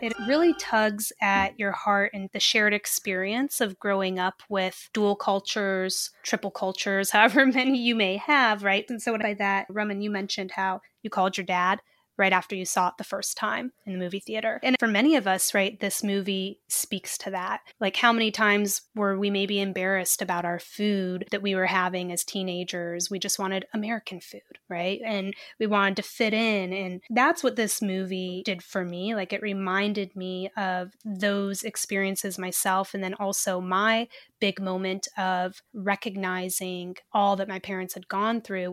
It really tugs at your heart and the shared experience of growing up with dual cultures, triple cultures, however many you may have, right? And so, by that, Roman, you mentioned how you called your dad right after you saw it the first time in the movie theater. And for many of us, right, this movie speaks to that. Like, how many times were we maybe embarrassed about our food that we were having as teenagers? We just wanted American food, right? And we wanted to fit in. And that's what this movie did for me. Like, it reminded me of those experiences myself. And then also my big moment of recognizing all that my parents had gone through.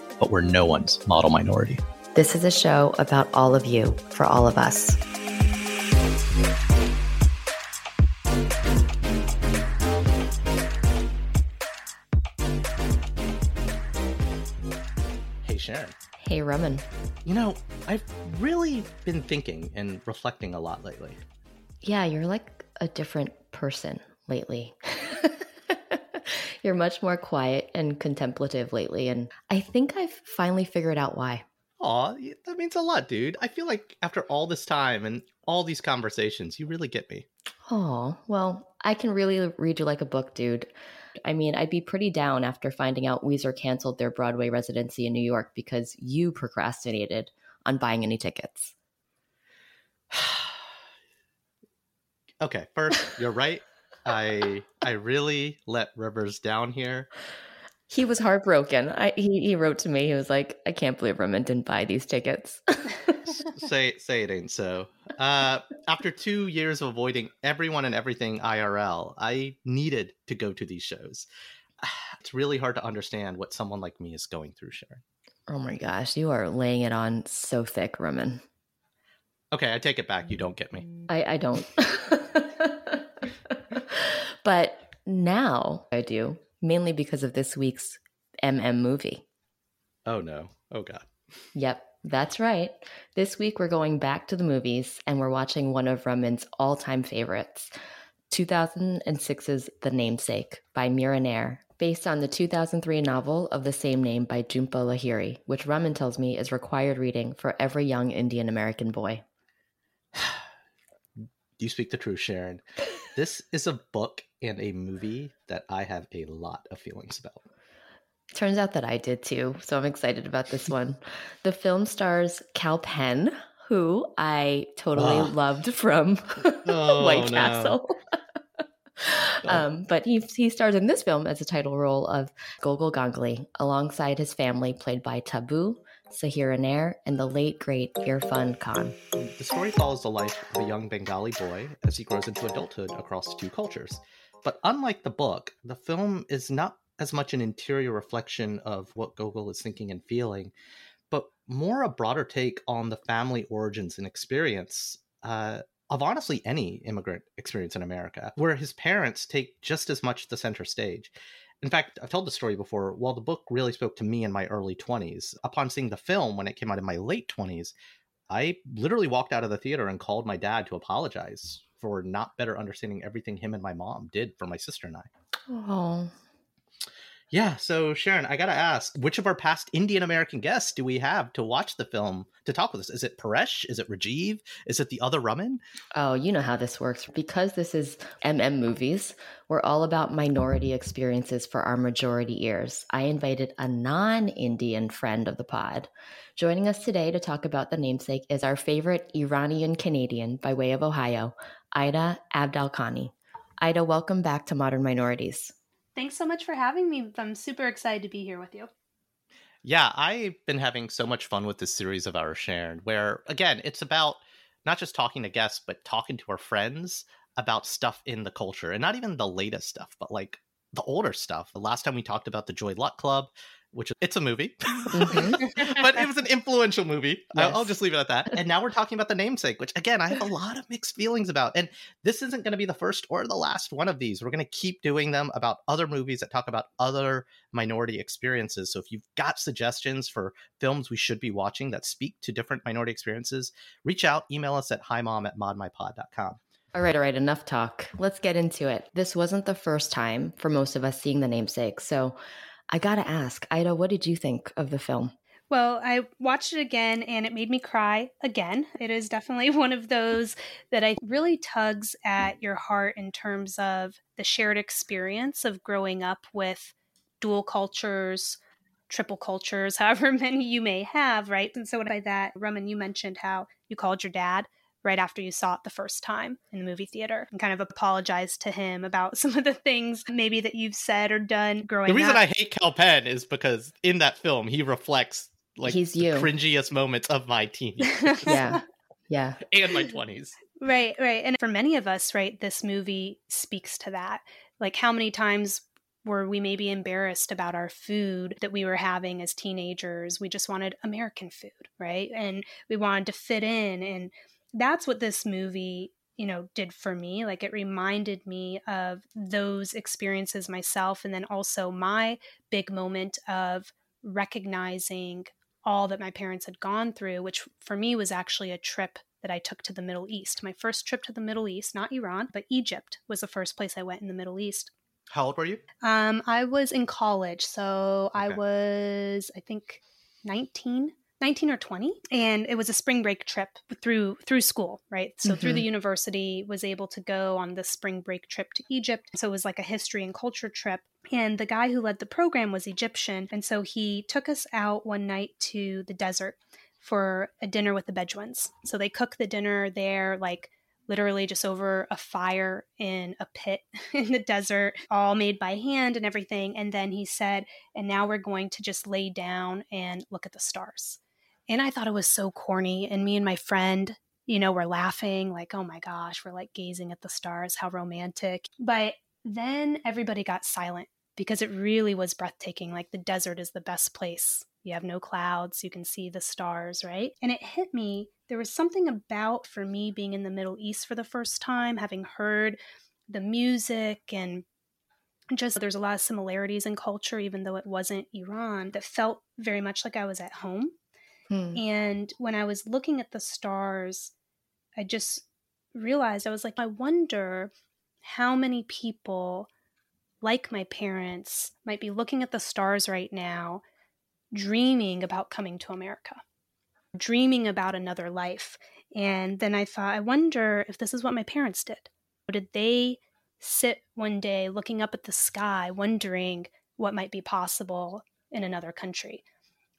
but we're no one's model minority. This is a show about all of you for all of us. Hey, Sharon. Hey, Roman. You know, I've really been thinking and reflecting a lot lately. Yeah, you're like a different person lately. You're much more quiet and contemplative lately, and I think I've finally figured out why. Aw, that means a lot, dude. I feel like after all this time and all these conversations, you really get me. Oh, well, I can really read you like a book, dude. I mean, I'd be pretty down after finding out Weezer canceled their Broadway residency in New York because you procrastinated on buying any tickets. okay, first, you're right. I I really let Rivers down here. He was heartbroken. I, he he wrote to me. He was like, "I can't believe Roman didn't buy these tickets." say say it ain't so. Uh, after two years of avoiding everyone and everything IRL, I needed to go to these shows. It's really hard to understand what someone like me is going through, Sharon. Oh my gosh, you are laying it on so thick, Roman. Okay, I take it back. You don't get me. I, I don't. But now I do, mainly because of this week's MM movie. Oh, no. Oh, God. Yep, that's right. This week we're going back to the movies and we're watching one of Raman's all time favorites 2006's The Namesake by Mira Nair, based on the 2003 novel of the same name by Jhumpa Lahiri, which Raman tells me is required reading for every young Indian American boy. you speak the truth, Sharon. This is a book and a movie that I have a lot of feelings about. Turns out that I did too, so I'm excited about this one. the film stars Kal Penn, who I totally oh. loved from oh, White Castle. Um, but he he stars in this film as a title role of Gogol Ganguly alongside his family, played by Tabu, Sahira Nair, and the late great Irfan Khan. The story follows the life of a young Bengali boy as he grows into adulthood across two cultures. But unlike the book, the film is not as much an interior reflection of what Gogol is thinking and feeling, but more a broader take on the family origins and experience uh, of honestly any immigrant experience in America, where his parents take just as much the center stage. In fact, I've told the story before. While the book really spoke to me in my early 20s, upon seeing the film when it came out in my late 20s, I literally walked out of the theater and called my dad to apologize for not better understanding everything him and my mom did for my sister and I. Oh. Yeah, so Sharon, I gotta ask, which of our past Indian American guests do we have to watch the film to talk with us? Is it Paresh? Is it Rajiv? Is it the other Raman? Oh, you know how this works. Because this is MM movies, we're all about minority experiences for our majority ears. I invited a non-Indian friend of the pod. Joining us today to talk about the namesake is our favorite Iranian Canadian by way of Ohio, Ida Abdalkhani. Ida, welcome back to Modern Minorities. Thanks so much for having me. I'm super excited to be here with you. Yeah, I've been having so much fun with this series of our Sharon, where again, it's about not just talking to guests, but talking to our friends about stuff in the culture and not even the latest stuff, but like the older stuff. The last time we talked about the Joy Luck Club, which it's a movie, mm-hmm. but it was an influential movie. Yes. I'll just leave it at that. And now we're talking about the namesake, which again, I have a lot of mixed feelings about. And this isn't going to be the first or the last one of these. We're going to keep doing them about other movies that talk about other minority experiences. So if you've got suggestions for films we should be watching that speak to different minority experiences, reach out, email us at himom at modmypod.com. All right, all right, enough talk. Let's get into it. This wasn't the first time for most of us seeing the namesake. So I got to ask, Ida, what did you think of the film? Well, I watched it again and it made me cry again. It is definitely one of those that I really tugs at your heart in terms of the shared experience of growing up with dual cultures, triple cultures, however many you may have, right? And so by that, Roman, you mentioned how you called your dad right after you saw it the first time in the movie theater and kind of apologize to him about some of the things maybe that you've said or done growing up. The reason up. I hate Kal Penn is because in that film he reflects like He's the you. cringiest moments of my teen yeah. Yeah. And my 20s. Right, right. And for many of us, right, this movie speaks to that. Like how many times were we maybe embarrassed about our food that we were having as teenagers? We just wanted American food, right? And we wanted to fit in and that's what this movie you know did for me like it reminded me of those experiences myself and then also my big moment of recognizing all that my parents had gone through which for me was actually a trip that I took to the Middle East. My first trip to the Middle East, not Iran, but Egypt was the first place I went in the Middle East. How old were you? Um, I was in college, so okay. I was, I think, 19 19 or 20 and it was a spring break trip through through school right so mm-hmm. through the mm-hmm. university was able to go on this spring break trip to egypt so it was like a history and culture trip and the guy who led the program was egyptian and so he took us out one night to the desert for a dinner with the bedouins so they cook the dinner there like literally just over a fire in a pit in the desert, all made by hand and everything. And then he said, and now we're going to just lay down and look at the stars. And I thought it was so corny. And me and my friend, you know, were laughing, like, oh my gosh, we're like gazing at the stars, how romantic. But then everybody got silent because it really was breathtaking. Like, the desert is the best place. You have no clouds, you can see the stars, right? And it hit me. There was something about, for me, being in the Middle East for the first time, having heard the music and just there's a lot of similarities in culture, even though it wasn't Iran, that felt very much like I was at home. Hmm. And when I was looking at the stars, I just realized I was like, I wonder how many people, like my parents, might be looking at the stars right now, dreaming about coming to America, dreaming about another life. And then I thought, I wonder if this is what my parents did. Did they sit one day looking up at the sky, wondering what might be possible in another country?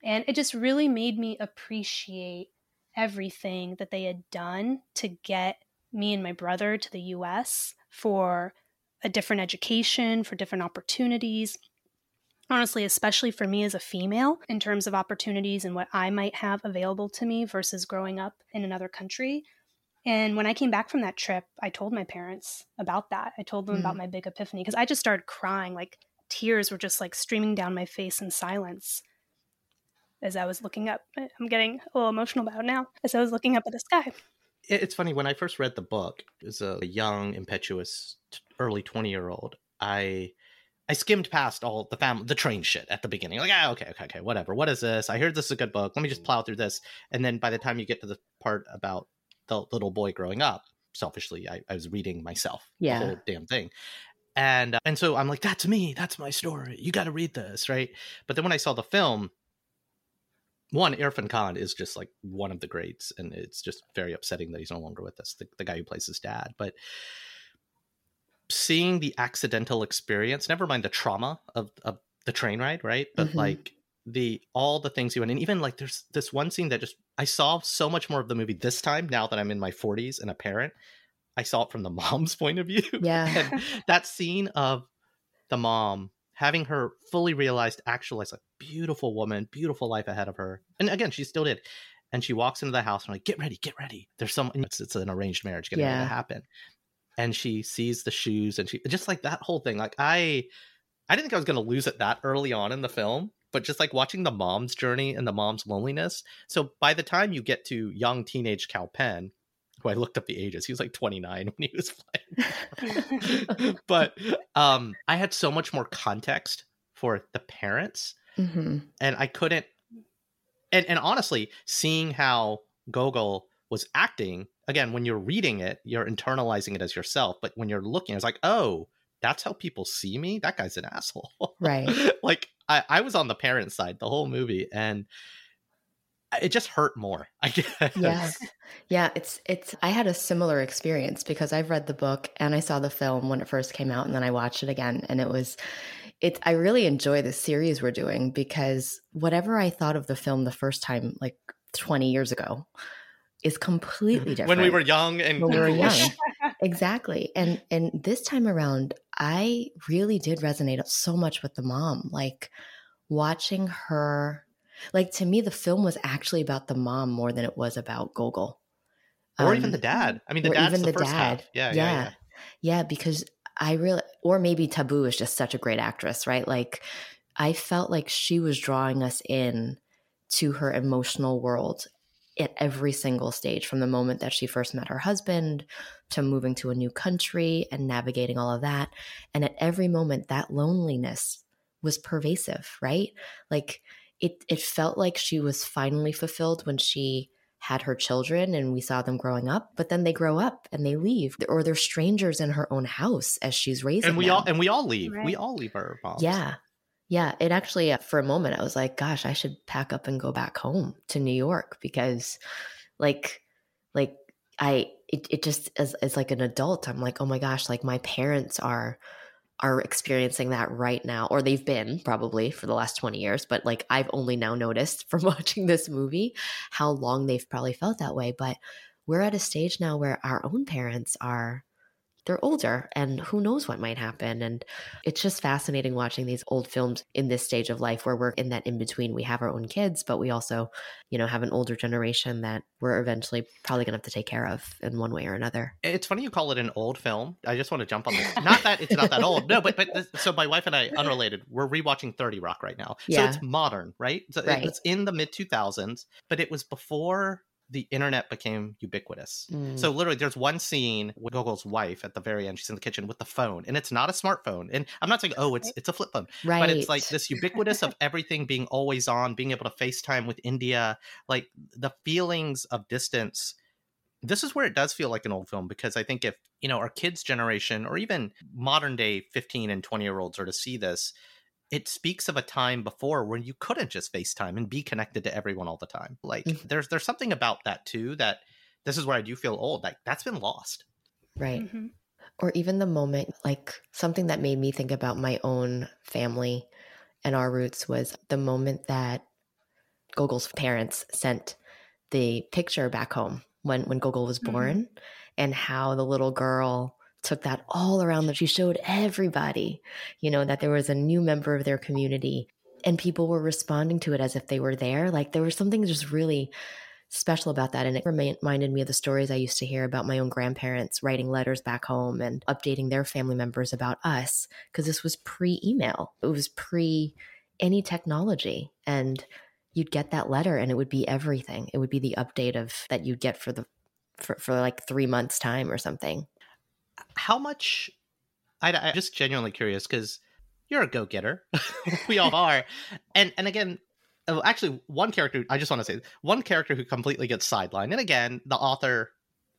And it just really made me appreciate everything that they had done to get me and my brother to the US for a different education, for different opportunities. Honestly, especially for me as a female, in terms of opportunities and what I might have available to me versus growing up in another country. And when I came back from that trip, I told my parents about that. I told them mm. about my big epiphany because I just started crying. Like tears were just like streaming down my face in silence as I was looking up. I'm getting a little emotional about it now as I was looking up at the sky. It's funny when I first read the book as a young, impetuous, early twenty year old. I I skimmed past all the family, the train shit at the beginning. Like, ah, okay, okay, okay, whatever. What is this? I heard this is a good book. Let me just plow through this. And then by the time you get to the part about the little boy growing up, selfishly, I, I was reading myself yeah. the whole damn thing. and uh, and so I'm like, that's me, that's my story. You got to read this, right? But then when I saw the film, one Irfan Khan is just like one of the greats, and it's just very upsetting that he's no longer with us. The, the guy who plays his dad, but seeing the accidental experience, never mind the trauma of, of the train ride, right? But mm-hmm. like the all the things you went and even like there's this one scene that just I saw so much more of the movie this time now that I'm in my 40s and a parent. I saw it from the mom's point of view. Yeah. and that scene of the mom having her fully realized, actualized, a beautiful woman, beautiful life ahead of her. And again, she still did. And she walks into the house and I'm like, get ready, get ready. There's some it's, it's an arranged marriage getting yeah. ready to happen. And she sees the shoes and she just like that whole thing. Like I I didn't think I was gonna lose it that early on in the film, but just like watching the mom's journey and the mom's loneliness. So by the time you get to young teenage Kal Penn, who I looked up the ages. He was like 29 when he was playing. but um, I had so much more context for the parents, mm-hmm. and I couldn't. And and honestly, seeing how Gogol was acting again, when you're reading it, you're internalizing it as yourself. But when you're looking, it's like, oh, that's how people see me. That guy's an asshole, right? like I, I was on the parent side the whole movie, and it just hurt more i guess. Yeah yeah it's it's i had a similar experience because i've read the book and i saw the film when it first came out and then i watched it again and it was it i really enjoy the series we're doing because whatever i thought of the film the first time like 20 years ago is completely different when we were young and when we were young. exactly and and this time around i really did resonate so much with the mom like watching her like to me, the film was actually about the mom more than it was about Gogol. Or um, even the dad. I mean, the dad's even the, the dad. Half. Yeah, yeah, yeah, yeah. Yeah, because I really, or maybe Tabu is just such a great actress, right? Like, I felt like she was drawing us in to her emotional world at every single stage from the moment that she first met her husband to moving to a new country and navigating all of that. And at every moment, that loneliness was pervasive, right? Like, it it felt like she was finally fulfilled when she had her children and we saw them growing up but then they grow up and they leave or they're strangers in her own house as she's raising and we them. all and we all leave right. we all leave our moms yeah yeah it actually uh, for a moment i was like gosh i should pack up and go back home to new york because like like i it, it just as, as like an adult i'm like oh my gosh like my parents are are experiencing that right now, or they've been probably for the last 20 years. But like I've only now noticed from watching this movie how long they've probably felt that way. But we're at a stage now where our own parents are they're older and who knows what might happen. And it's just fascinating watching these old films in this stage of life where we're in that in between. We have our own kids, but we also, you know, have an older generation that we're eventually probably going to have to take care of in one way or another. It's funny you call it an old film. I just want to jump on this. Not that it's not that old. No, but, but this, so my wife and I, unrelated, we're rewatching 30 Rock right now. Yeah. So it's modern, right? So right. It's in the mid 2000s, but it was before the internet became ubiquitous. Mm. So literally, there's one scene with Gogol's wife at the very end. She's in the kitchen with the phone, and it's not a smartphone. And I'm not saying, oh, it's it's a flip phone, right. but it's like this ubiquitous of everything being always on, being able to FaceTime with India, like the feelings of distance. This is where it does feel like an old film because I think if you know our kids' generation or even modern day 15 and 20 year olds are to see this, it speaks of a time before when you couldn't just FaceTime and be connected to everyone all the time. Like mm-hmm. there's there's something about that too that this is where I do feel old. Like that's been lost. Right. Mm-hmm. Or even the moment like something that made me think about my own family and our roots was the moment that Gogol's parents sent the picture back home when when Gogol was mm-hmm. born mm-hmm. and how the little girl took that all around them. She showed everybody, you know, that there was a new member of their community and people were responding to it as if they were there. Like there was something just really special about that. And it reminded me of the stories I used to hear about my own grandparents writing letters back home and updating their family members about us because this was pre email, it was pre any technology. And you'd get that letter and it would be everything. It would be the update of that you'd get for the for, for like three months time or something how much I, am just genuinely curious because you're a go-getter we all are and and again oh, actually one character i just want to say one character who completely gets sidelined and again the author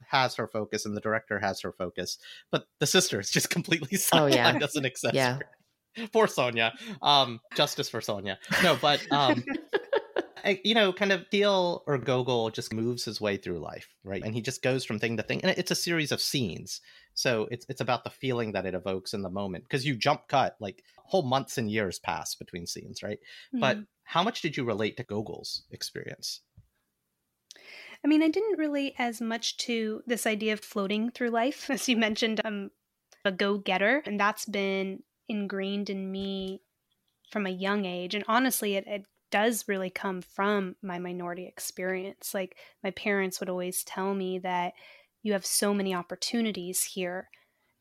has her focus and the director has her focus, but the sister is just completely silent. Oh, yeah. doesn't exist. Yeah. For Sonia. Um, justice for Sonia. No, but um, you know, kind of Thiel or Gogol just moves his way through life, right? And he just goes from thing to thing, and it's a series of scenes. So it's it's about the feeling that it evokes in the moment because you jump cut like whole months and years pass between scenes, right? Mm-hmm. But how much did you relate to Gogol's experience? I mean, I didn't relate as much to this idea of floating through life. As you mentioned, I'm a go getter, and that's been ingrained in me from a young age. And honestly, it, it does really come from my minority experience. Like, my parents would always tell me that you have so many opportunities here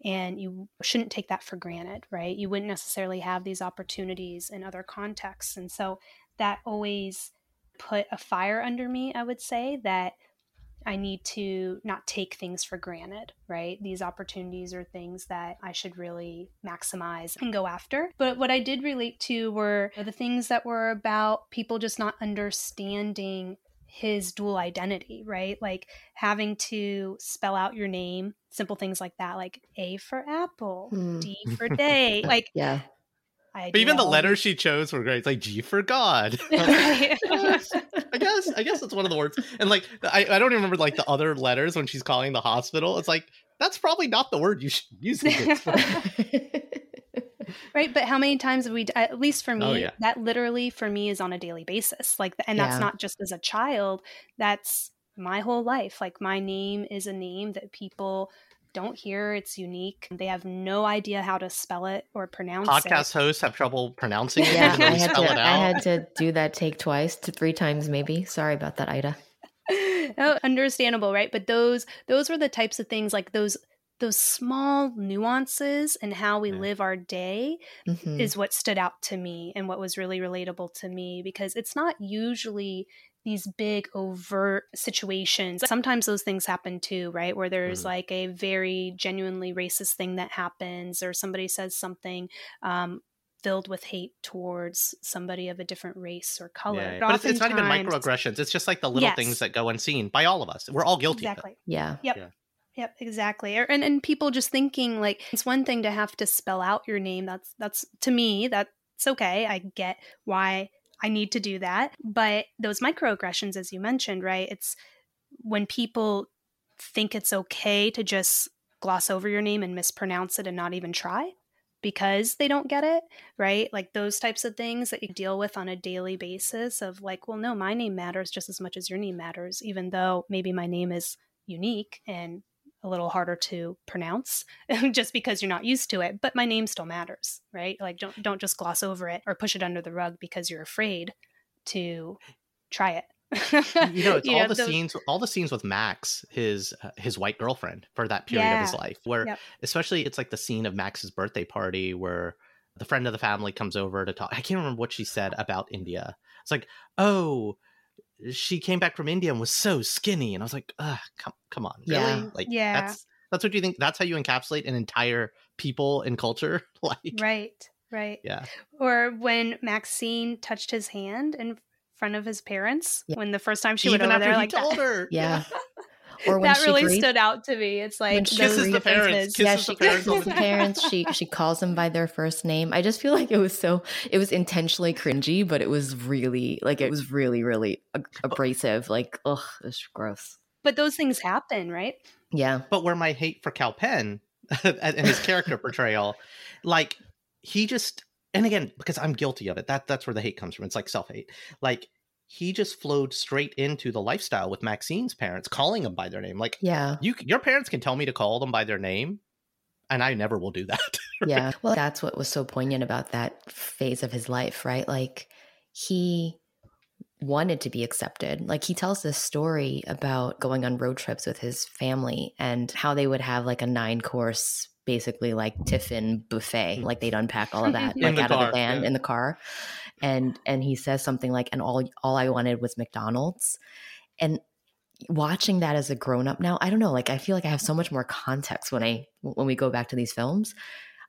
and you shouldn't take that for granted, right? You wouldn't necessarily have these opportunities in other contexts. And so that always put a fire under me, I would say, that I need to not take things for granted, right? These opportunities are things that I should really maximize and go after. But what I did relate to were the things that were about people just not understanding his dual identity, right? Like having to spell out your name, simple things like that, like A for apple, hmm. D for day. Like, yeah. I but even the letters she chose were great. It's like G for God. I guess I guess it's one of the words. And like I, I don't even remember like the other letters when she's calling the hospital. It's like that's probably not the word you should use. right but how many times have we at least for oh, me oh, yeah. that literally for me is on a daily basis like and that's yeah. not just as a child that's my whole life like my name is a name that people don't hear. It's unique. They have no idea how to spell it or pronounce Podcast it. Podcast hosts have trouble pronouncing it. Yeah, I had, to, I had to do that take twice to three times maybe. Sorry about that, Ida. oh, understandable, right? But those those were the types of things like those those small nuances and how we yeah. live our day mm-hmm. is what stood out to me and what was really relatable to me because it's not usually these big overt situations. Sometimes those things happen too, right? Where there's mm. like a very genuinely racist thing that happens, or somebody says something um, filled with hate towards somebody of a different race or color. Yeah, but, but it's, it's, not even microaggressions. It's just like the little yes. things that go unseen by all of us. We're all guilty. Exactly. Yeah. Yep. Yeah. Yep, exactly. And and people just thinking like it's one thing to have to spell out your name. That's that's to me that's okay. I get why I need to do that. But those microaggressions, as you mentioned, right? It's when people think it's okay to just gloss over your name and mispronounce it and not even try because they don't get it, right? Like those types of things that you deal with on a daily basis of like, well, no, my name matters just as much as your name matters, even though maybe my name is unique and a little harder to pronounce just because you're not used to it but my name still matters right like don't don't just gloss over it or push it under the rug because you're afraid to try it you know it's you all know, the those... scenes all the scenes with max his uh, his white girlfriend for that period yeah. of his life where yep. especially it's like the scene of max's birthday party where the friend of the family comes over to talk i can't remember what she said about india it's like oh she came back from India and was so skinny, and I was like, Ugh, come come on, really? Yeah. Like, yeah, that's that's what you think. That's how you encapsulate an entire people and culture, like right, right, yeah. Or when Maxine touched his hand in front of his parents yeah. when the first time she Even went over there, like told her, yeah. Or when that really stood out to me. It's like she kisses the parents. Kisses yeah, she the parents. kisses the parents. She she calls them by their first name. I just feel like it was so it was intentionally cringy, but it was really like it was really really abrasive. Like ugh, it's gross. But those things happen, right? Yeah. But where my hate for Kal Penn and his character portrayal, like he just and again because I'm guilty of it. That that's where the hate comes from. It's like self hate. Like he just flowed straight into the lifestyle with Maxine's parents, calling them by their name. Like, yeah, you your parents can tell me to call them by their name, and I never will do that. Yeah, well, that's what was so poignant about that phase of his life, right? Like he wanted to be accepted. Like he tells this story about going on road trips with his family and how they would have like a nine course basically like tiffin buffet like they'd unpack all of that like out car, of the van yeah. in the car and and he says something like and all all i wanted was mcdonald's and watching that as a grown up now i don't know like i feel like i have so much more context when i when we go back to these films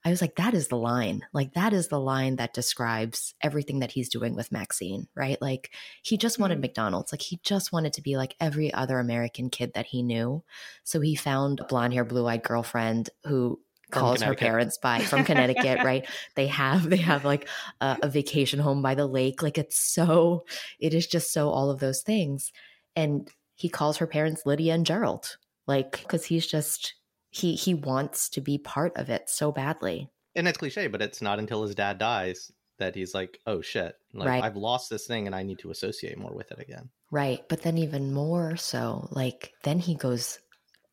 I was like, that is the line. Like, that is the line that describes everything that he's doing with Maxine, right? Like, he just wanted mm-hmm. McDonald's. Like, he just wanted to be like every other American kid that he knew. So he found a blonde hair, blue eyed girlfriend who calls her parents by from Connecticut, right? They have they have like a, a, vacation home by the lake. Like it's so it is just so all of those things. And he calls her parents Lydia and Gerald, like because he's just he he wants to be part of it so badly. And it's cliche, but it's not until his dad dies that he's like, oh shit, like right. I've lost this thing and I need to associate more with it again. Right. But then even more so, like then he goes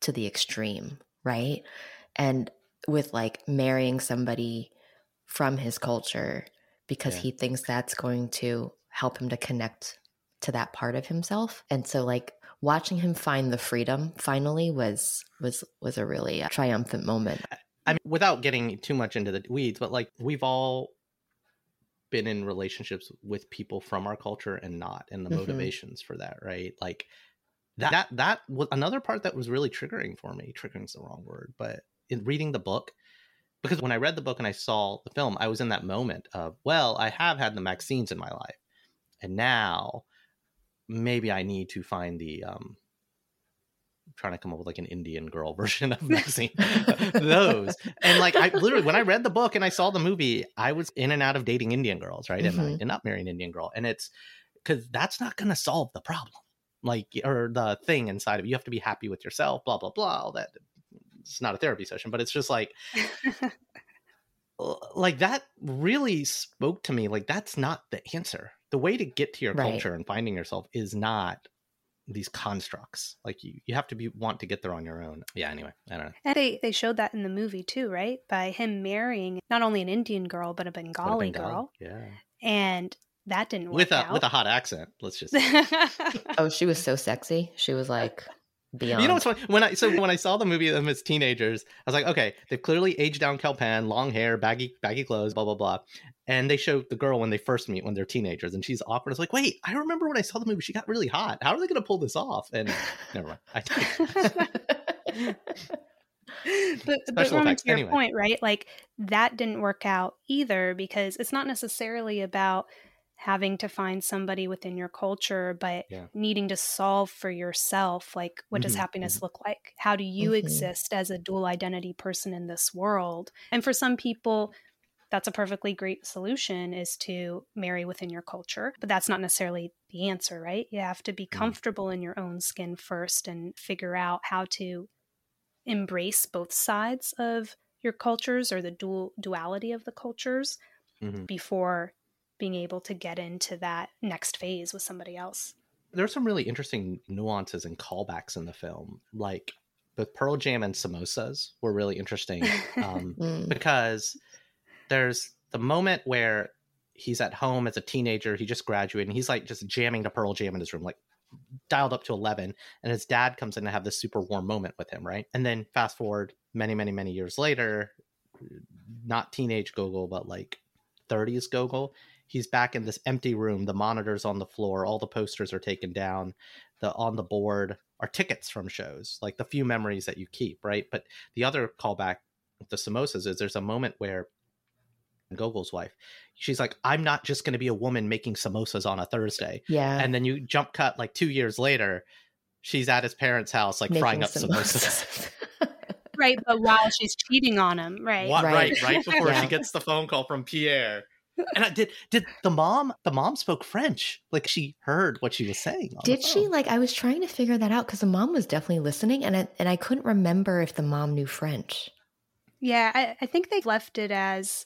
to the extreme, right? And with like marrying somebody from his culture because yeah. he thinks that's going to help him to connect to that part of himself. And so like watching him find the freedom finally was was was a really uh, triumphant moment. I mean without getting too much into the weeds, but like we've all been in relationships with people from our culture and not and the mm-hmm. motivations for that, right? Like that that that was another part that was really triggering for me. Triggering's the wrong word, but in reading the book because when I read the book and I saw the film, I was in that moment of, well, I have had the Maxines in my life, and now maybe I need to find the um, I'm trying to come up with like an Indian girl version of Maxine. Those and like I literally when I read the book and I saw the movie, I was in and out of dating Indian girls, right, mm-hmm. and, and not marrying an Indian girl, and it's because that's not going to solve the problem like or the thing inside of you. You have to be happy with yourself, blah blah blah, all that it's not a therapy session, but it's just like like that really spoke to me. Like that's not the answer. The way to get to your right. culture and finding yourself is not these constructs. Like you, you have to be want to get there on your own. Yeah. Anyway, I don't know. And they they showed that in the movie too, right? By him marrying not only an Indian girl but a Bengali, a Bengali girl. Yeah. And that didn't work with a out. with a hot accent. Let's just. oh, she was so sexy. She was like Beyond. You know what's funny? When I so when I saw the movie of them as teenagers, I was like, okay, they've clearly aged down Kal Penn, long hair, baggy baggy clothes, blah blah blah. And they show the girl when they first meet when they're teenagers, and she's awkward. I was like, wait, I remember when I saw the movie, she got really hot. How are they going to pull this off? And never mind. I but, but Roman, to your anyway. point, right? Like that didn't work out either because it's not necessarily about having to find somebody within your culture, but yeah. needing to solve for yourself like, what mm-hmm. does happiness mm-hmm. look like? How do you mm-hmm. exist as a dual identity person in this world? And for some people, that's a perfectly great solution is to marry within your culture but that's not necessarily the answer right you have to be mm-hmm. comfortable in your own skin first and figure out how to embrace both sides of your cultures or the dual duality of the cultures mm-hmm. before being able to get into that next phase with somebody else. There's some really interesting nuances and callbacks in the film, like both Pearl Jam and samosas were really interesting um, mm. because there's the moment where he's at home as a teenager, he just graduated, and he's like just jamming to Pearl Jam in his room, like dialed up to 11 and his dad comes in to have this super warm moment with him right and then fast forward many many many years later not teenage gogol but like 30s gogol he's back in this empty room the monitors on the floor all the posters are taken down the on the board are tickets from shows like the few memories that you keep right but the other callback the samosas is there's a moment where Gogol's wife. She's like, I'm not just going to be a woman making samosas on a Thursday. Yeah. And then you jump cut like two years later, she's at his parents' house, like making frying up samosas. samosas. right. But while she's cheating on him, right? What, right. Right. Right before yeah. she gets the phone call from Pierre and I did did the mom the mom spoke French like she heard what she was saying. Did she like I was trying to figure that out because the mom was definitely listening and I, and I couldn't remember if the mom knew French. Yeah, I, I think they left it as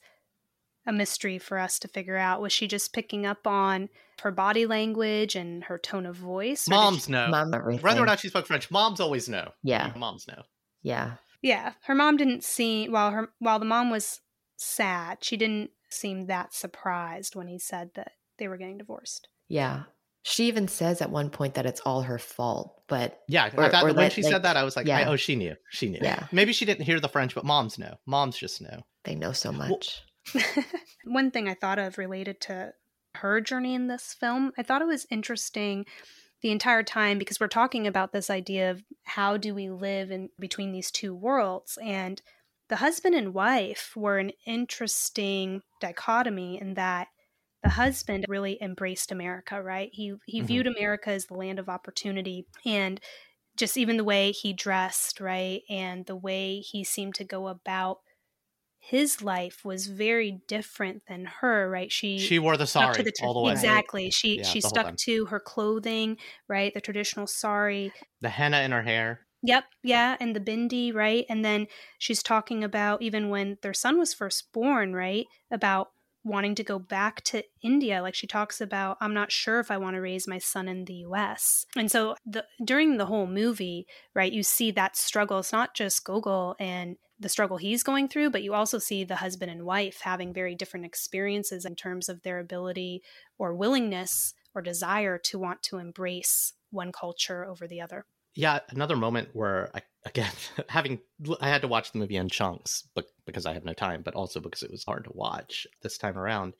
a mystery for us to figure out. Was she just picking up on her body language and her tone of voice? Moms she... know. Mom, Whether or not she spoke French, moms always know. Yeah, moms know. Yeah, yeah. Her mom didn't seem while her while the mom was sad. She didn't seem that surprised when he said that they were getting divorced. Yeah. She even says at one point that it's all her fault, but yeah, or, I thought when that, she like, said that, I was like, yeah. oh, she knew, she knew. Yeah, maybe she didn't hear the French, but moms know. Moms just know. They know so much. Well, one thing I thought of related to her journey in this film, I thought it was interesting the entire time because we're talking about this idea of how do we live in between these two worlds and the husband and wife were an interesting dichotomy in that the husband really embraced America, right? He he mm-hmm. viewed America as the land of opportunity and just even the way he dressed, right? And the way he seemed to go about his life was very different than her, right? She she wore the sari the all the way. Exactly. She yeah, she stuck to her clothing, right? The traditional sari. The henna in her hair. Yep, yeah, and the bindi, right? And then she's talking about even when their son was first born, right? About wanting to go back to India. Like she talks about, I'm not sure if I want to raise my son in the US. And so the, during the whole movie, right, you see that struggle. It's not just Gogol and the struggle he's going through, but you also see the husband and wife having very different experiences in terms of their ability or willingness or desire to want to embrace one culture over the other. Yeah, another moment where I again having I had to watch the movie in chunks, but because I have no time, but also because it was hard to watch this time around.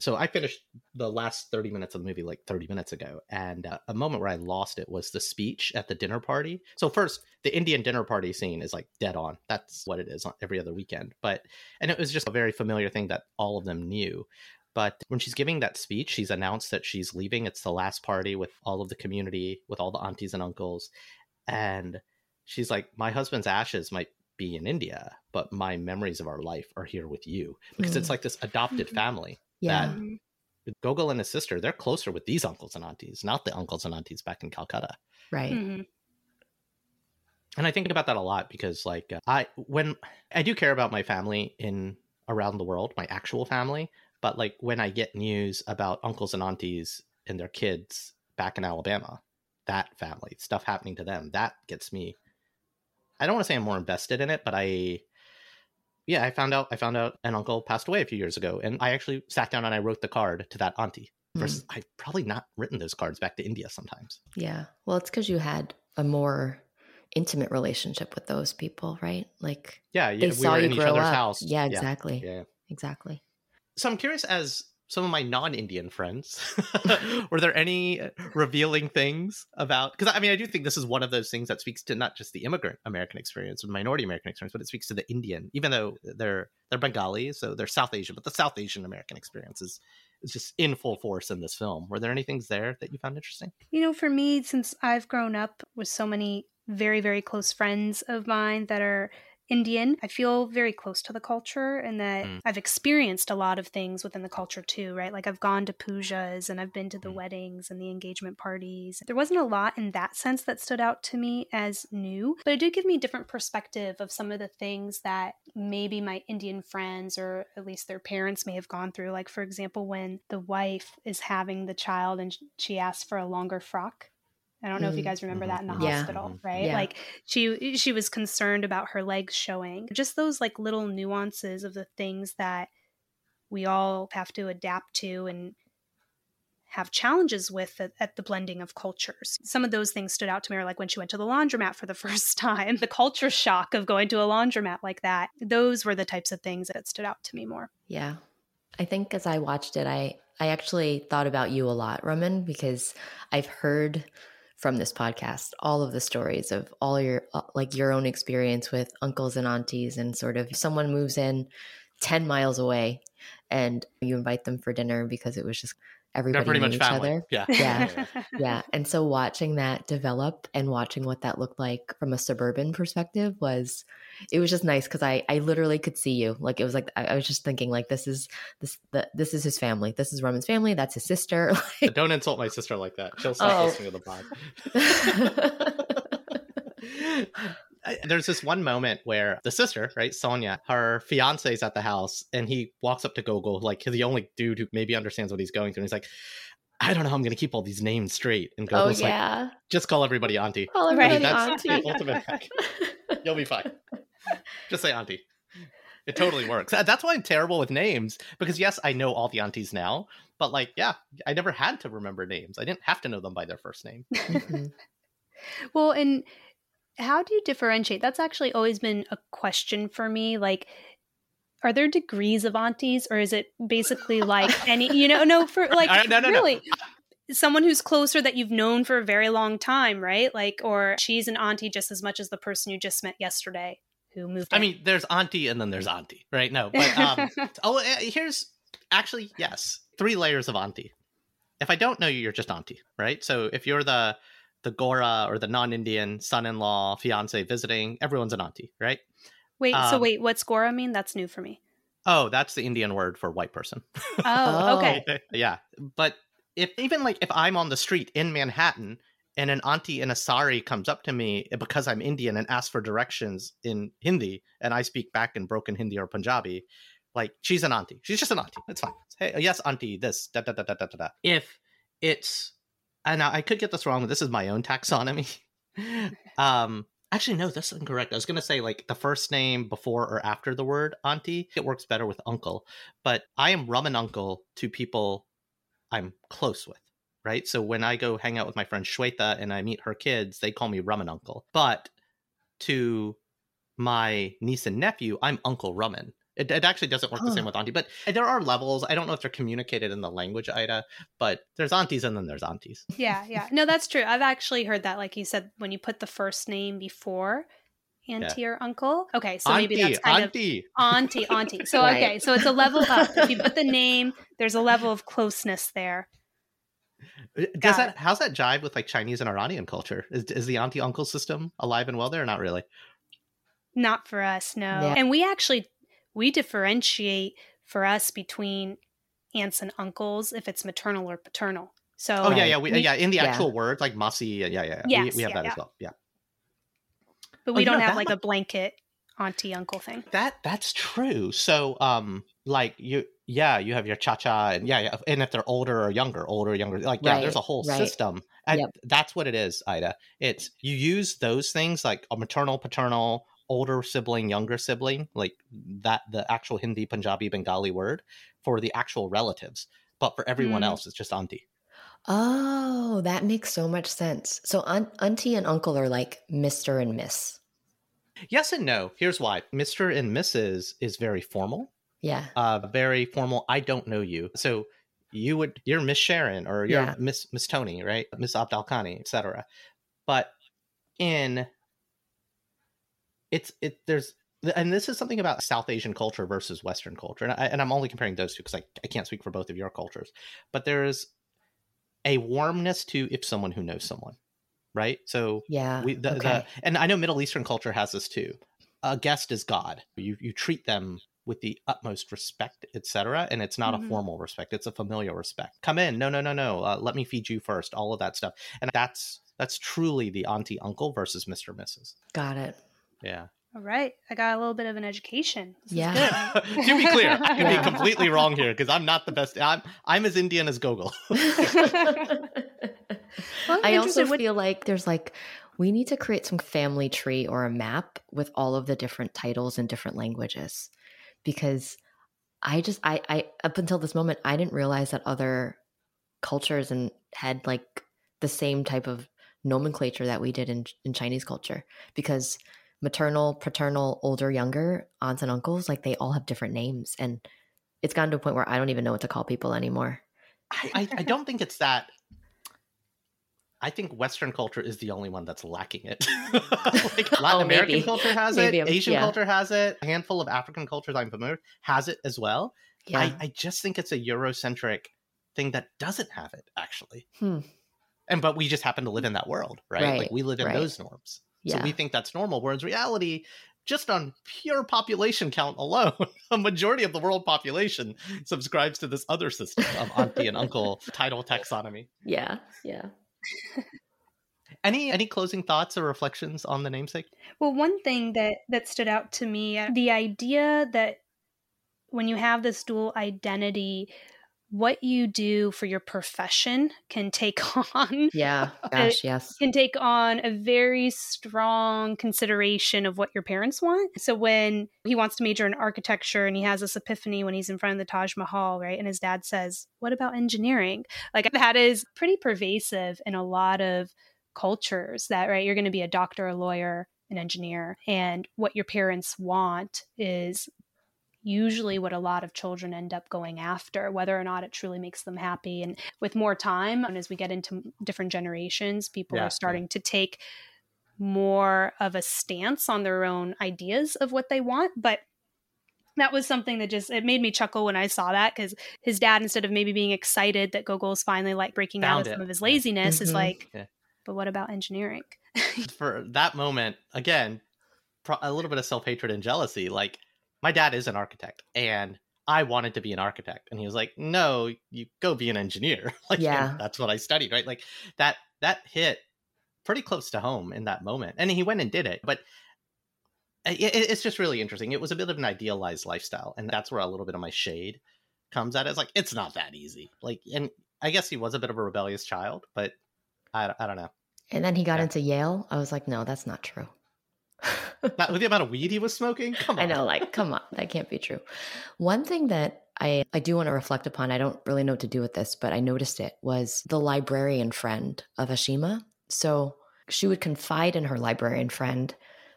So I finished the last 30 minutes of the movie like 30 minutes ago and uh, a moment where I lost it was the speech at the dinner party. So first, the Indian dinner party scene is like dead on. That's what it is on every other weekend. But and it was just a very familiar thing that all of them knew. But when she's giving that speech, she's announced that she's leaving. It's the last party with all of the community, with all the aunties and uncles. And she's like, My husband's ashes might be in India, but my memories of our life are here with you. Because mm. it's like this adopted mm-hmm. family. Yeah. That Gogol and his sister, they're closer with these uncles and aunties, not the uncles and aunties back in Calcutta. Right. Mm-hmm. And I think about that a lot because, like, uh, I when I do care about my family in around the world, my actual family, but like when I get news about uncles and aunties and their kids back in Alabama, that family stuff happening to them, that gets me. I don't want to say I'm more invested in it, but I, yeah, I found out I found out an uncle passed away a few years ago, and I actually sat down and I wrote the card to that auntie. Versus, mm. I've probably not written those cards back to India sometimes. Yeah, well, it's because you had a more intimate relationship with those people, right? Like, yeah, yeah they we saw you grow up. House. Yeah, exactly. Yeah. yeah, exactly so I'm curious as some of my non-Indian friends, were there any uh, revealing things about? Because I mean, I do think this is one of those things that speaks to not just the immigrant American experience or minority American experience, but it speaks to the Indian, even though they're they're Bengali, so they're South Asian, but the South Asian American experience is is just in full force in this film. Were there any things there that you found interesting? You know, for me, since I've grown up with so many very very close friends of mine that are Indian. I feel very close to the culture and that mm. I've experienced a lot of things within the culture too, right? Like I've gone to pujas and I've been to the mm. weddings and the engagement parties. There wasn't a lot in that sense that stood out to me as new, but it did give me a different perspective of some of the things that maybe my Indian friends or at least their parents may have gone through. Like, for example, when the wife is having the child and she asks for a longer frock I don't know mm. if you mm, guys remember that in the mm-hmm. yeah. hospital, mm-hmm. right? Yeah. Like she she was concerned about her legs showing. Just those like little nuances of the things that we all have to adapt to and have challenges with at, at, the blending of cultures. Some of those things stood out to me, like when she went to the laundromat for the first time, the culture shock of going to a laundromat like that. Those were the types of things that stood out to me more. Yeah. I think as I watched it, I I actually thought about you a lot, Raman, because I've heard from this podcast all of the stories of all your uh, like your own experience with uncles and aunties and sort of someone moves in 10 miles away and you invite them for dinner because it was just everybody pretty knew much each family. other. Yeah. yeah. yeah. And so watching that develop and watching what that looked like from a suburban perspective was it was just nice because I I literally could see you. Like it was like I, I was just thinking like this is this the, this is his family. This is Roman's family. That's his sister. Like, Don't insult my sister like that. She'll stop oh. listening to the pod. there's this one moment where the sister, right, Sonia, her fiance is at the house, and he walks up to Gogol, like the only dude who maybe understands what he's going through. And he's like, I don't know how I'm going to keep all these names straight. And oh, Gogol's oh, yeah. like, just call everybody auntie. Call everybody that's auntie. The ultimate hack. You'll be fine. Just say auntie. It totally works. That's why I'm terrible with names because yes, I know all the aunties now, but like, yeah, I never had to remember names. I didn't have to know them by their first name. Mm-hmm. well, and how do you differentiate? That's actually always been a question for me. Like, are there degrees of aunties, or is it basically like any, you know, no, for like I, no, no, really? No. Someone who's closer that you've known for a very long time, right? Like, or she's an auntie just as much as the person you just met yesterday who moved. I mean, there's auntie and then there's auntie, right? No, but um, oh, eh, here's actually yes, three layers of auntie. If I don't know you, you're just auntie, right? So if you're the the Gora or the non-Indian son-in-law, fiance visiting, everyone's an auntie, right? wait, so um, wait, what's Gora mean? That's new for me. Oh, that's the Indian word for white person. Oh. okay. yeah, but if even like if I'm on the street in Manhattan and an auntie in a sari comes up to me because I'm Indian and asks for directions in Hindi and I speak back in broken Hindi or Punjabi, like she's an auntie. She's just an auntie. It's fine. Hey, yes, auntie. This da da da da da da. If it's and I I could get this wrong, but this is my own taxonomy. um, actually, no, that's incorrect. I was gonna say like the first name before or after the word auntie. It works better with uncle, but I am Raman uncle to people I'm close with. Right. So when I go hang out with my friend Shweta and I meet her kids, they call me rum uncle. But to my niece and nephew, I'm Uncle Raman. It, it actually doesn't work the same with auntie, but there are levels. I don't know if they're communicated in the language, Ida, but there's aunties and then there's aunties. Yeah, yeah. No, that's true. I've actually heard that, like you said, when you put the first name before auntie or uncle. Okay, so maybe that's kind auntie. of auntie, auntie. So Right. okay, so it's a level up. If you put the name, there's a level of closeness there. Does that how's that jive with like Chinese and Iranian culture? Is is the auntie uncle system alive and well there not really? Not for us, no. Yeah. And we actually we differentiate for us between aunts and uncles if it's maternal or paternal. So Oh yeah, yeah, we, We- yeah. In the yeah. actual words like masi, yeah, yeah, yeah. Yes, we, we have yeah, that as well. Yeah. but Oh, we you don't know, have like might- a blanket auntie uncle thing. That that's true. So um like you yeah, you have your cha-cha and yeah, yeah, and if they're older or younger, older or younger, like yeah, there's a whole right. system. And Yep. that's what it is, Ida. It's you use those things like a maternal, paternal, older sibling, younger sibling, like that the actual Hindi, Punjabi, Bengali word for the actual relatives. But for everyone Mm. else, it's just auntie. Oh, that makes so much sense. So aunt, auntie and uncle are like Mr. and Miss. Yes and no. Here's why. Mr. and Mrs. is very formal. Yeah. uh very formal i don't know you so you would you're miss sharon or you're Yeah. miss miss tony right miss abdalkhani etc but in it's it there's and this is something about south asian culture versus western culture and, I, and i'm only comparing those two because I, I can't speak for both of your cultures but there's a warmness to if someone who knows someone right so Yeah. we the, okay. the and i know middle eastern culture has this too a guest is god you you treat them with the utmost respect etc and it's not Mhm. a formal respect it's a familial respect come in no no no no uh, let me feed you first all of that stuff and that's that's truly the auntie uncle versus mr mrs Got it. yeah All right. I got a little bit of an education. This is Yeah. good. to be clear i can Yeah. be completely wrong here because i'm not the best i'm i'm as indian as gogol Well, I'm also what- feel like there's like we need to create some family tree or a map with all of the different titles in different languages because I just I I up until this moment I didn't realize that other cultures and had like the same type of nomenclature that we did in in Chinese culture because maternal, paternal, older, younger, aunts and uncles like they all have different names and it's gotten to a point where I don't even know what to call people anymore. I, I, I don't think it's that. I think Western culture is the only one that's lacking it. like Latin Oh, American culture has Maybe it, Asian yeah. culture has it, a handful of African cultures I'm familiar with has it as well. Yeah. I, I just think it's a Eurocentric thing that doesn't have it actually. Hmm. And but we just happen to live in that world, right? Right, Like we live in right. those norms. So we think that's normal. Whereas reality, just on pure population count alone, a majority of the world population subscribes to this other system of auntie and uncle title taxonomy. yeah. Yeah. Any any closing thoughts or reflections on the namesake? Well, one thing that that stood out to me, uh, the idea that when you have this dual identity, what you do for your profession can take on Yeah. Uh, gosh, yes. can take on a very strong consideration of what your parents want. So when he wants to major in architecture and he has this epiphany when he's in front of the Taj Mahal, right? And his dad says, "What about engineering?" Like that is pretty pervasive in a lot of cultures that right you're going to be a doctor, a lawyer, an engineer, and what your parents want is usually what a lot of children end up going after, whether or not it truly makes them happy. And with more time, and as we get into different generations, people Yeah, yeah. are starting to take more of a stance on their own ideas of what they want. But that was something that just it made me chuckle when I saw that because his dad, instead of maybe being excited that Gogol's finally like breaking Found out of it. some of his laziness, mm-hmm. is like, yeah. but what about engineering? For that moment, again, a little bit of self hatred and jealousy. Like my dad is an architect, and I wanted to be an architect, and he was like, "No, you go be an engineer." like, yeah, that's what I studied, right? Like that that hit pretty close to home in that moment, and he went and did it. But uh, it, it's just really interesting. It was a bit of an idealized lifestyle, and that's where a little bit of my shade comes at. It's like it's not that easy. Like, and I guess he was a bit of a rebellious child, but I, I don't know. And then he got yeah. into Yale. I was like, no, that's not true. Not with the amount of weed he was smoking. Come on. I know, like, come on, that can't be true. One thing that I I do want to reflect upon. I don't really know what to do with this, but I noticed it was the librarian friend of Ashima. So she would confide in her librarian friend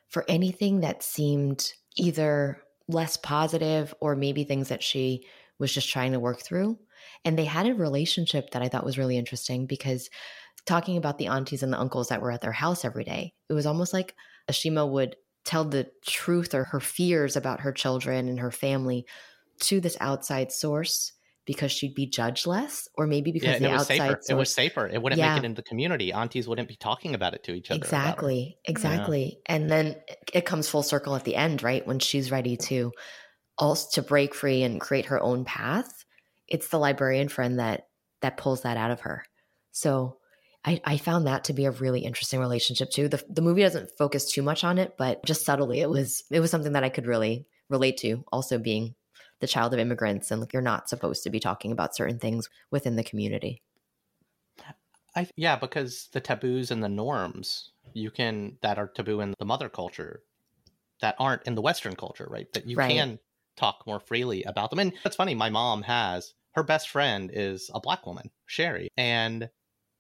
for anything that seemed either less positive or maybe things that she was just trying to work through. And they had a relationship that I thought was really interesting because talking about the aunties and the uncles that were at their house every day, it was almost like Ashima would tell the truth or her fears about her children and her family to this outside source because she'd be judged less, or maybe because yeah, the outside safer. Source, it was safer. It wouldn't yeah. make it into the community. Aunties wouldn't be talking about it to each other. Exactly, exactly. Yeah. And then it comes full circle at the end, right? When she's ready to also to break free and create her own path. It's the librarian friend that that pulls that out of her. So I, I found that to be a really interesting relationship too. The the movie doesn't focus too much on it, but just subtly, it was it was something that I could really relate to. Also being the child of immigrants and you're not supposed to be talking about certain things within the community. I yeah, because the taboos and the norms you can that are taboo in the mother culture that aren't in the Western culture, right? That you right. can talk more freely about them. And it's funny, my mom has her best friend is a black woman, Sherry, and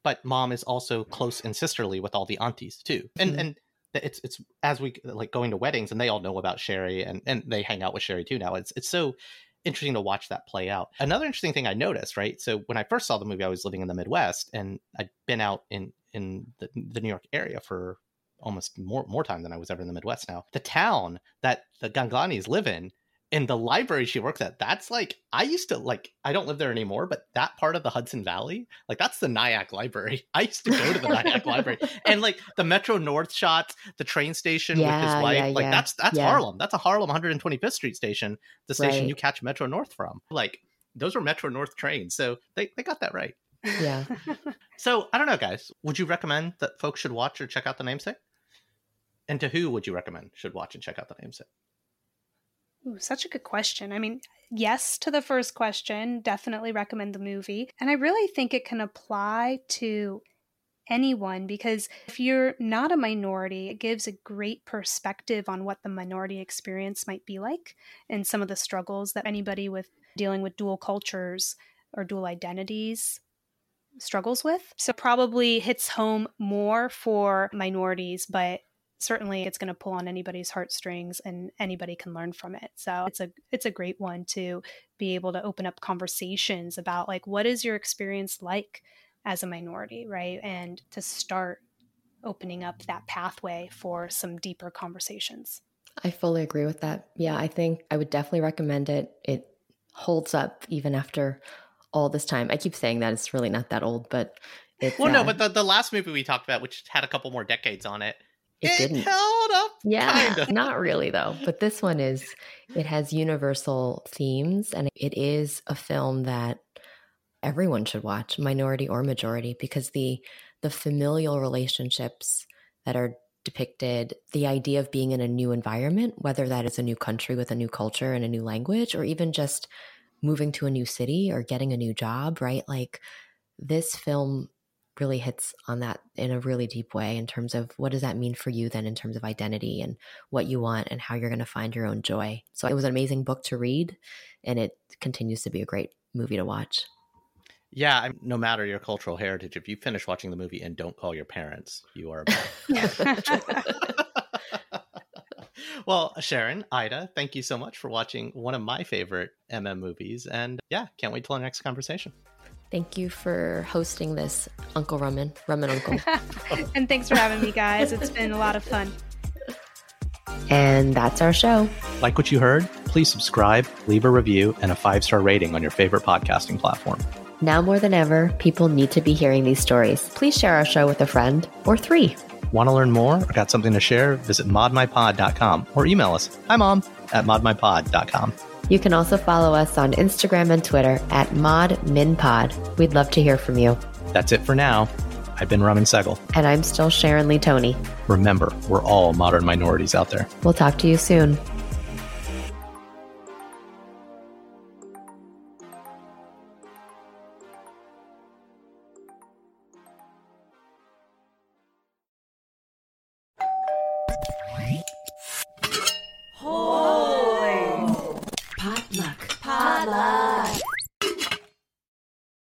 but mom is also close and sisterly with all the aunties too. And mm-hmm. and it's it's as we like going to weddings and they all know about Sherry and and they hang out with Sherry too now. It's it's so interesting to watch that play out. Another interesting thing I noticed, right? So when I first saw the movie, I was living in the Midwest and I'd been out in in the, the New York area for almost more more time than I was ever in the Midwest now. The town that the Ganglanis live in in the library she works at, that's like I used to like I don't live there anymore, but that part of the Hudson Valley, like that's the Nyack Library. I used to go to the Nyack Library. And like the Metro North shots, the train station yeah, with his wife, yeah, like yeah. that's that's Harlem. That's a Harlem 125th Street station, the station right. you catch Metro North from. Like those were Metro North trains. So they, they got that right. Yeah. so I don't know, guys. Would you recommend that folks should watch or check out the namesake? And to who would you recommend should watch and check out the namesake? Ooh, such a good question. I mean, yes to the first question, definitely recommend the movie. And I really think it can apply to anyone because if you're not a minority, it gives a great perspective on what the minority experience might be like and some of the struggles that anybody with dealing with dual cultures or dual identities struggles with. So probably hits home more for minorities, but certainly it's going to pull on anybody's heartstrings and anybody can learn from it. So it's a it's a great one to be able to open up conversations about like what is your experience like as a minority right? And to start opening up that pathway for some deeper conversations. I fully agree with that. Yeah i think i would definitely recommend it. It holds up even after all this time. I keep saying that it's really not that old but it's, well, no, uh, but the, the last movie we talked about, which had a couple more decades on it, it, it didn't held up. Yeah, kinda. not really though. But this one is it has universal themes and it is a film that everyone should watch, minority or majority, because the the familial relationships that are depicted, the idea of being in a new environment, whether that is a new country with a new culture and a new language, or even just moving to a new city or getting a new job, right? Like this film really hits on that in a really deep way in terms of what does that mean for you then in terms of identity and what you want and how you're going to find your own joy. So it was an amazing book to read and it continues to be a great movie to watch. Yeah, no matter your cultural heritage, if you finish watching the movie and don't call your parents, you are. Well, Sharon, Ida, thank you so much for watching one of my favorite MM movies. And yeah, can't wait till our next conversation. Thank you for hosting this, Uncle Raman, Raman Uncle. and thanks for having me, guys. It's been a lot of fun. And that's our show. Like what you heard? Please subscribe, leave a review, and a five star rating on your favorite podcasting platform. Now more than ever, people need to be hearing these stories. Please share our show with a friend or three. Want to learn more or got something to share? Visit modminpod.com or email us. Hi, mom, at modminpod.com. You can also follow us on Instagram and Twitter at modminpod. We'd love to hear from you. That's it for now. I've been Raman Sehgal. And I'm still Sharon Lee Tony. Remember, we're all modern minorities out there. We'll talk to you soon.